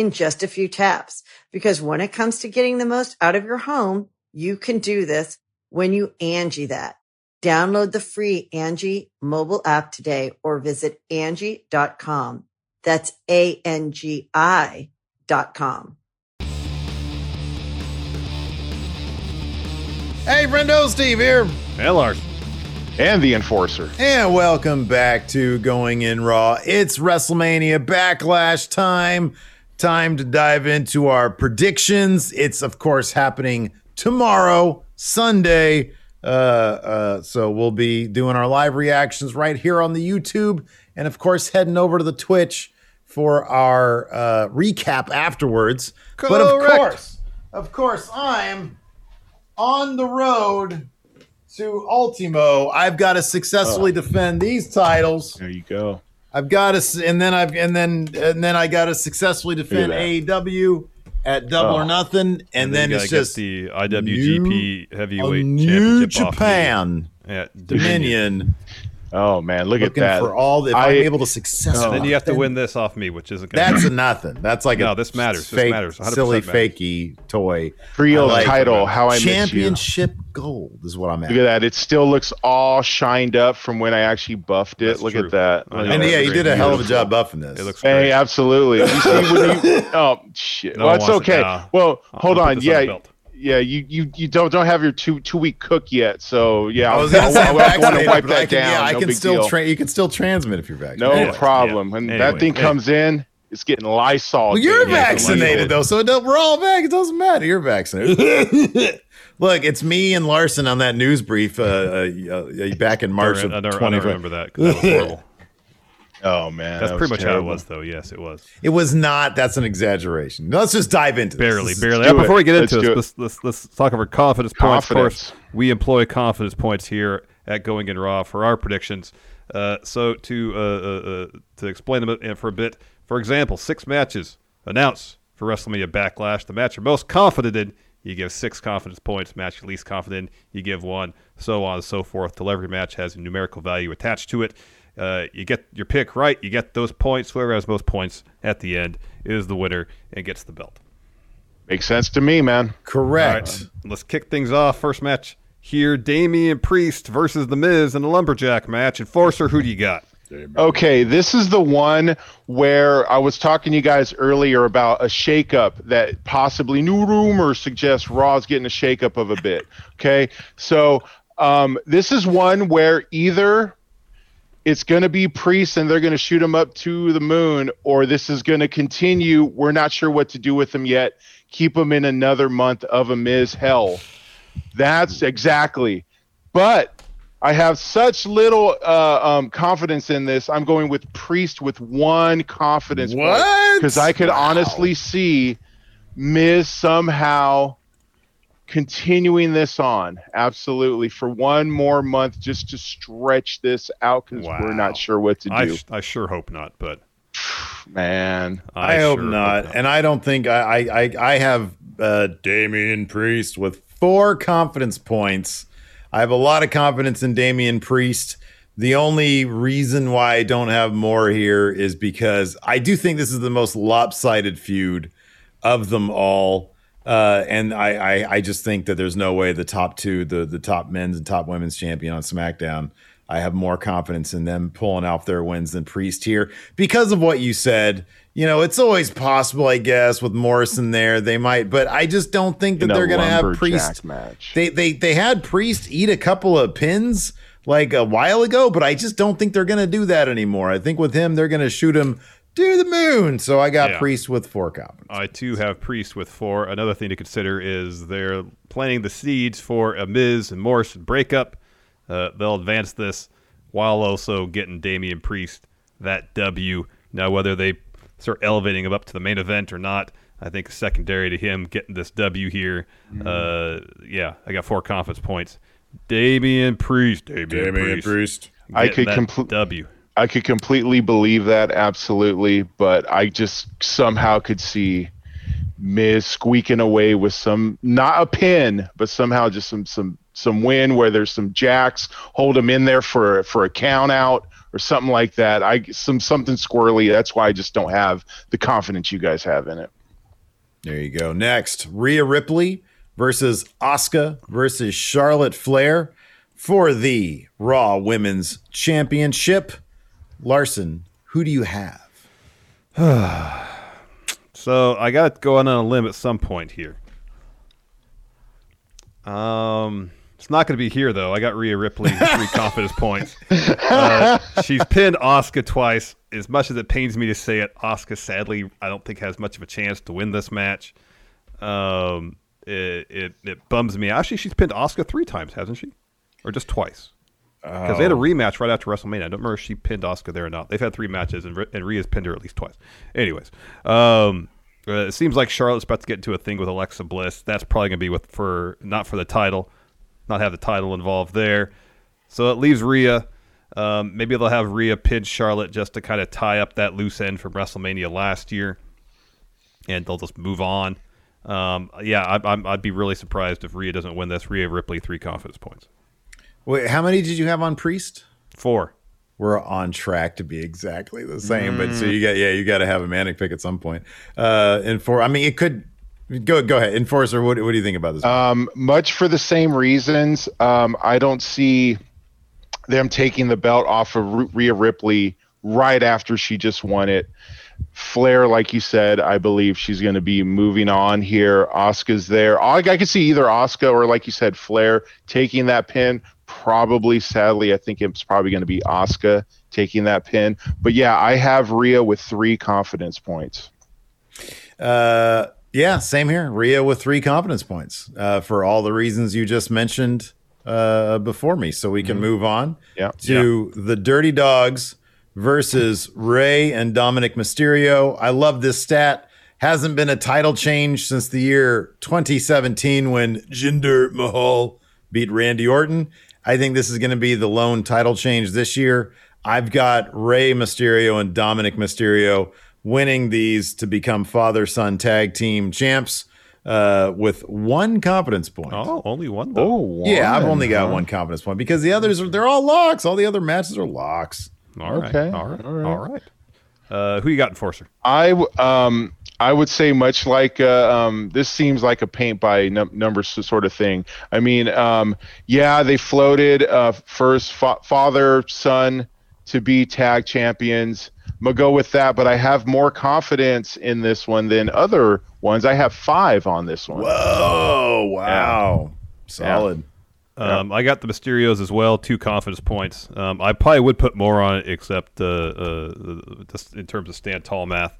in just a few taps. Because when it comes to getting the most out of your home, you can do this when you Angie that. Download the free Angie mobile app today or visit Angie.com. That's A-N-G-I dot com. Hey, Friendo, Steve here. Hey, Lars. And the Enforcer. And welcome back to Going In Raw. It's WrestleMania Backlash time time to dive into our predictions. It's, of course, happening tomorrow, Sunday. Uh, uh, so we'll be doing our live reactions right here on the YouTube. And, of course, heading over to the Twitch for our uh, recap afterwards. Correct. But, of course, of course, I'm on the road to Ultimo. I've got to successfully defend these titles. There you go. I've got to, and then I've, and then, and then I got to successfully defend AEW at Double Oh. or Nothing, and, then, you it's just the IWGP a Heavyweight New Championship. Japan Dominion. Oh man, look at that. for all. If I, I- am able to successfully, And then you have to win this off me, which isn't. Gonna That's a nothing. That's like No, a this matters. This Fake, matters. 100% silly, matters. fakey toy. Real like title. How I miss you. Championship gold is what I'm at. Look at that. It still looks all shined up from when I actually buffed it. That's look true. at that. I know. And that's yeah, you did a hell of a job buffing this. It looks Hey, great. absolutely. You see when you, oh shit. No well, it's wants it okay. now. Well, I'll hold on. this on Yeah, belt. Yeah. You you you don't don't have your two two week cook yet. So yeah, I was gonna say I, I'm want to wipe but I that can, down. yeah, I no can still deal. tra- you can still transmit if you're vaccinated. No Anyway, problem. yeah. When Anyway, that thing hey. comes in, it's getting Lysol. Well, you're. Yeah, vaccinated though, so it we're all back. It doesn't matter. You're vaccinated. Look, it's me and Larson on that news brief uh, uh, uh, back in March I of don't, I don't 2020. remember that. 'cause that was horrible. Oh man, That's that pretty was much how it was, though. Yes, it was. It was not. That's an exaggeration. Let's just dive into this. Barely, This barely. do Uh, before we get Let's into do this, it. let's, let's let's talk about confidence points. Of course, we employ confidence points here at Going in Raw for our predictions. Uh, so to uh, uh, uh, to explain them uh, for a bit, for example, six matches announced for WrestleMania Backlash. The match you're most confident in, you give six confidence points. Match you're least confident in, you give one. So on and so forth. Till every match has a numerical value attached to it. Uh, you get your pick right, you get those points. Whoever has most points at the end is the winner and gets the belt. Makes sense to me, man. correct. All right, let's kick things off. First match here: Damian Priest versus The Miz in a lumberjack match. Enforcer, who do you got? Okay, this is the one where I was talking to you guys earlier about a shakeup that possibly new rumors suggest Raw's getting a shakeup of a bit. Okay, so um, this is one where either it's going to be Priest and they're going to shoot him up to the moon, or this is going to continue. We're not sure what to do with them yet. Keep them in another month of a Miz hell. That's exactly. But I have such little uh, um, confidence in this. I'm going with Priest with one confidence What? Because I could Wow. honestly see Miz somehow continuing this on. Absolutely. For one more month, just to stretch this out because we're not sure what to do. sh- I sure hope not, but Man. I, hope sure not. And I don't think I I I, I have uh, Damian Priest with four confidence points. I have a lot of confidence in Damian Priest. The only reason why I don't have more here is because I do think this is the most lopsided feud of them all. Uh, and I, I, I just think that there's no way the top two, the the top men's and top women's champion on SmackDown, I have more confidence in them pulling off their wins than Priest here because of what you said. You know, it's always possible, I guess, with Morrison there. They might, but I just don't think that they're going to have Priest. match. They they they had Priest eat a couple of pins like a while ago, but I just don't think they're going to do that anymore. I think with him, they're going to shoot him to the moon. So I got Yeah. Priest with four confidence. I too have Priest with four. Another thing to consider is they're planting the seeds for a Miz and Morrison breakup. Uh, they'll advance this while also getting Damian Priest that W. Now, whether they start elevating him up to the main event or not, I think secondary to him getting this W here. Uh, yeah, I got four confidence points. Damian Priest. Damian, Priest. Priest. I could complete W. I could completely believe that, absolutely, but I just somehow could see Miz squeaking away with some not a pin, but somehow just some some some win where there's some jacks, hold him in there for for a count out or something like that. I some something squirrely. That's why I just don't have the confidence you guys have in it. There you go. Next, Rhea Ripley versus Asuka versus Charlotte Flair for the Raw Women's Championship. Larson, who do you have? So I got to go on a limb at some point here. Um, it's not going to be here though. I got Rhea Ripley three confidence points. Uh, she's pinned Asuka twice. As much as it pains me to say it, Asuka sadly I don't think has much of a chance to win this match. Um, it it, it bums me. Actually, she's pinned Asuka three times, hasn't she, or just twice? Because they had a rematch right after WrestleMania. I don't remember if she pinned Asuka there or not. They've had three matches, and, and Rhea's pinned her at least twice. Anyways, um, uh, it seems like Charlotte's about to get into a thing with Alexa Bliss. That's probably going to be with for not for the title, not have the title involved there. So it leaves Rhea. Um, maybe they'll have Rhea pin Charlotte just to kind of tie up that loose end from WrestleMania last year, and they'll just move on. Um, yeah, I, I'm, I'd be really surprised if Rhea doesn't win this. Rhea Ripley three confidence points. Wait, how many did you have on Priest? Four. We're on track to be exactly the same, but so you got yeah, you got to have a manic pick at some point. Uh, and for I mean, it could go go ahead. Enforcer, what, what do you think about this? Um, much for the same reasons. Um, I don't see them taking the belt off of Ru- Rhea Ripley right after she just won it. Flair, like you said, I believe she's going to be moving on here. Asuka's there. I, I could see either Asuka or, like you said, Flair taking that pin. Probably, sadly, I think it's probably going to be Asuka taking that pin. But yeah, I have Rhea with three confidence points. Uh, yeah, same here. Rhea with three confidence points uh, for all the reasons you just mentioned uh, before me. So we can move on Yeah. to the Dirty Dogs versus Rey and Dominic Mysterio. I love this stat. Hasn't been a title change since the year 2017 when Jinder Mahal beat Randy Orton. I think this is going to be the lone title change this year. I've got Rey Mysterio and Dominic Mysterio winning these to become father son tag team champs uh, with one competence point. Oh, only one. Though. yeah, I've only got huh? one competence point because the others are they're all locks. All the other matches are locks. all right. okay, All right. all right. All right. Uh, who you got, Enforcer? I w- um I would say much like uh, um this seems like a paint by num- numbers sort of thing. I mean, um yeah, they floated uh first fa- father son to be tag champions. I'm gonna go with that, but I have more confidence in this one than other ones. I have five on this one. Whoa! Wow, solid. Um, I got the Mysterios as well, two confidence points. Um, I probably would put more on it, except uh, uh, just in terms of stand tall math.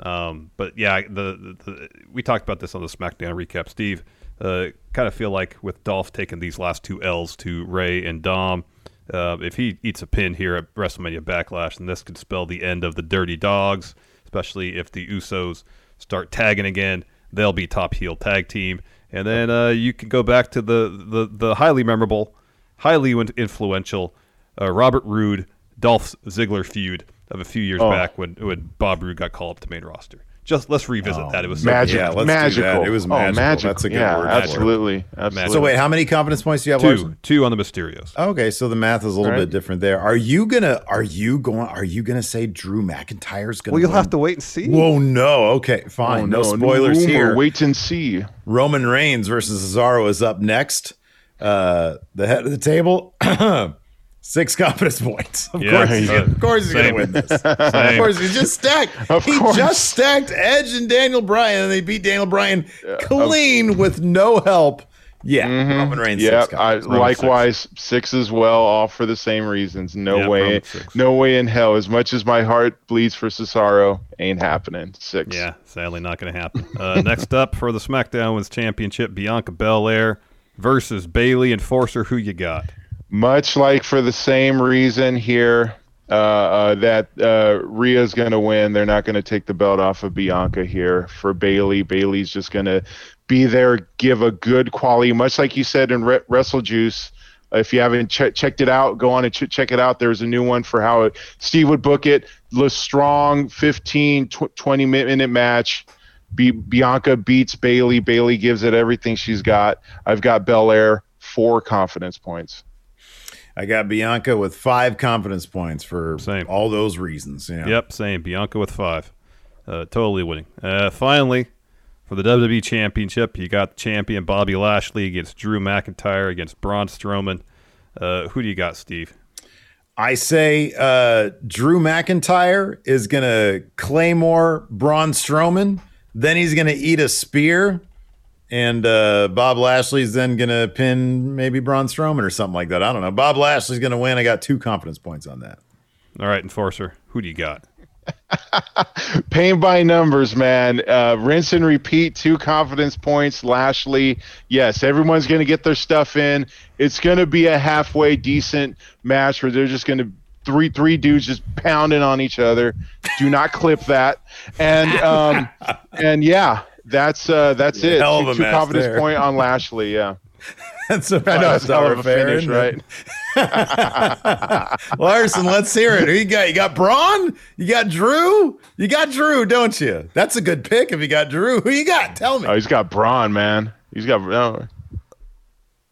Um, but yeah, the, the, the we talked about this on the SmackDown recap. Steve, uh, kind of feel like with Dolph taking these last two L's to Rey and Dom, uh, if he eats a pin here at WrestleMania Backlash, then this could spell the end of the Dirty Dogs, especially if the Usos start tagging again. They'll be top heel tag team, and then uh, you can go back to the the, the highly memorable, highly influential uh, Robert Roode Dolph Ziggler feud of a few years Oh. back when when Bob Roode got called up to main roster. Just let's revisit that. It was so Magic, Yeah, let's do magical. that. It was Oh, magical. magical. That's a good yeah, word for it. Absolutely, absolutely. So wait, how many confidence points do you have? two Larson? two on the Mysterios. Okay, so the math is a little All right. bit different there. Are you gonna? Are you going? Are you gonna say Drew McIntyre's gonna? Well, you'll win? have to wait and see. Whoa, no. Okay, fine. Oh, no, spoilers rumor. here. Wait and see. Roman Reigns versus Cesaro is up next. Uh, the head of the table. Six confidence points. Of Yeah, course, he's, same. of course he's going to win this. Of course, he just stacked. Of he course. just stacked Edge and Daniel Bryan, and they beat Daniel Bryan clean with no help. Yeah, Roman Reigns. Six I, likewise six. as well, all for the same reasons. No Yeah, way, no way in hell. As much as my heart bleeds for Cesaro, ain't happening. Six. Yeah, sadly not going to happen. Uh, next up for the SmackDown Women's Championship, Bianca Belair versus Bayley Enforcer. Who you got? Much like for the same reason here, uh, uh, that uh, Rhea's going to win. They're not going to take the belt off of Bianca here. For Bayley, Bayley's just going to be there, give a good quality, much like you said in Re- Wrestle Juice. If you haven't che- checked it out, go on and ch- check it out. There's a new one for how it, Steve would book it. The strong 15, tw- 20 minute match. Bianca beats Bayley. Bayley gives it everything she's got. I've got Belair, four confidence points. I got Bianca with five confidence points for Same. all those reasons. You know? Yep, same. Bianca with five. Uh, totally winning. Uh, finally, for the WWE Championship, you got the champion Bobby Lashley against Drew McIntyre against Braun Strowman. Uh, who do you got, Steve? I say uh, Drew McIntyre is going to claymore Braun Strowman. Then he's going to eat a spear. And uh, Bob Lashley's then going to pin maybe Braun Strowman or something like that. I don't know. Bob Lashley's going to win. I got two confidence points on that. All right, Enforcer, who do you got? Pain by numbers, man. Uh, rinse and repeat. Two confidence points. Lashley. Yes, everyone's going to get their stuff in. It's going to be a halfway decent match where they're just going to three three dudes just pounding on each other. Do not clip that. And um, and yeah, that's uh, that's it. Hell of two a two confidence there. point on Lashley. Yeah, That's a I know it's hell of a five-star finish, right? isn't? Larson, let's hear it. Who you got? You got Braun? You got Drew? You got Drew, don't you? That's a good pick if you got Drew. Who you got? Tell me. Oh, he's got Braun, man. He's got. Oh.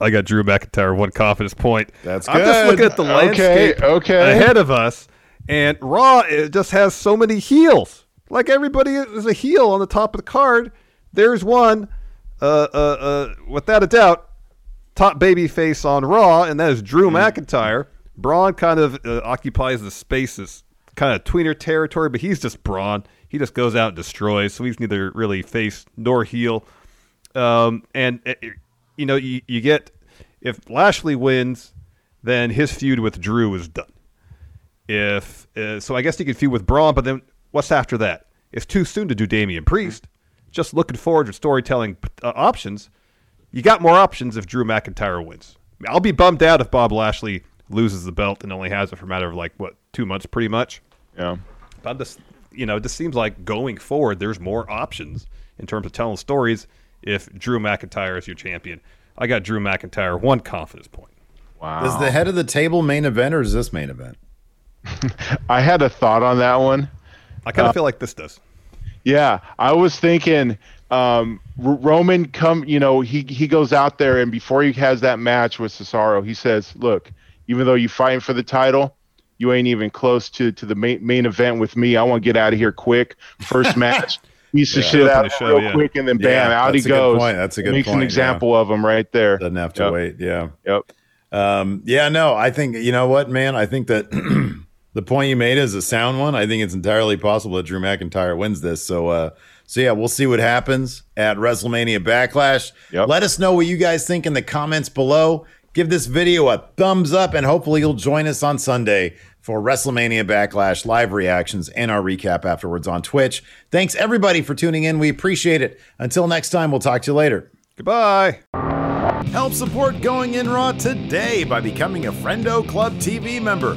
I got Drew McIntyre, one confidence point. That's good. I'm just looking at the Okay, landscape okay. ahead of us, and Raw it just has so many heels. Like everybody is a heel on the top of the card. There's one, uh, uh, uh, without a doubt, top baby face on Raw, and that is Drew McIntyre. Braun kind of uh, occupies the spaces, kind of tweener territory, but he's just Braun. He just goes out and destroys, so he's neither really face nor heel. Um, and uh, you know, you, you get if Lashley wins, then his feud with Drew is done. If uh, so, I guess he could feud with Braun, but then what's after that? It's too soon to do Damian Priest. Just looking forward to storytelling uh, options. You got more options if Drew McIntyre wins. I'll be bummed out if Bob Lashley loses the belt and only has it for a matter of like what two months, pretty much. Yeah. But I'm just, you know, it just seems like going forward, there's more options in terms of telling stories if Drew McIntyre is your champion. I got Drew McIntyre one confidence point. Wow. Is the head of the table main event or is this main event? I had a thought on that one. I kind of feel like this does. Yeah, I was thinking um, Roman come, you know, he he goes out there and before he has that match with Cesaro, he says, "Look, even though you're fighting for the title, you ain't even close to to the main main event with me. I want to get out of here quick. First match." Piece of shit out of show, real yeah. quick, and then Yeah, bam, out he that's a good goes. point. That's a good Makes point, an yeah. example of him right there. Doesn't have to Yep. wait. Yeah. Yep. Um, yeah, no, I think you know what, man. I think that the point you made is a sound one. I think it's entirely possible that Drew McIntyre wins this. So, uh, so yeah, we'll see what happens at WrestleMania Backlash. Yep. Let us know what you guys think in the comments below. Give this video a thumbs up, and hopefully you'll join us on Sunday for WrestleMania Backlash live reactions and our recap afterwards on Twitch. Thanks everybody for tuning in. We appreciate it. Until next time, we'll talk to you later. Goodbye. Help support Going In Raw today by becoming a Friendo Club TV member.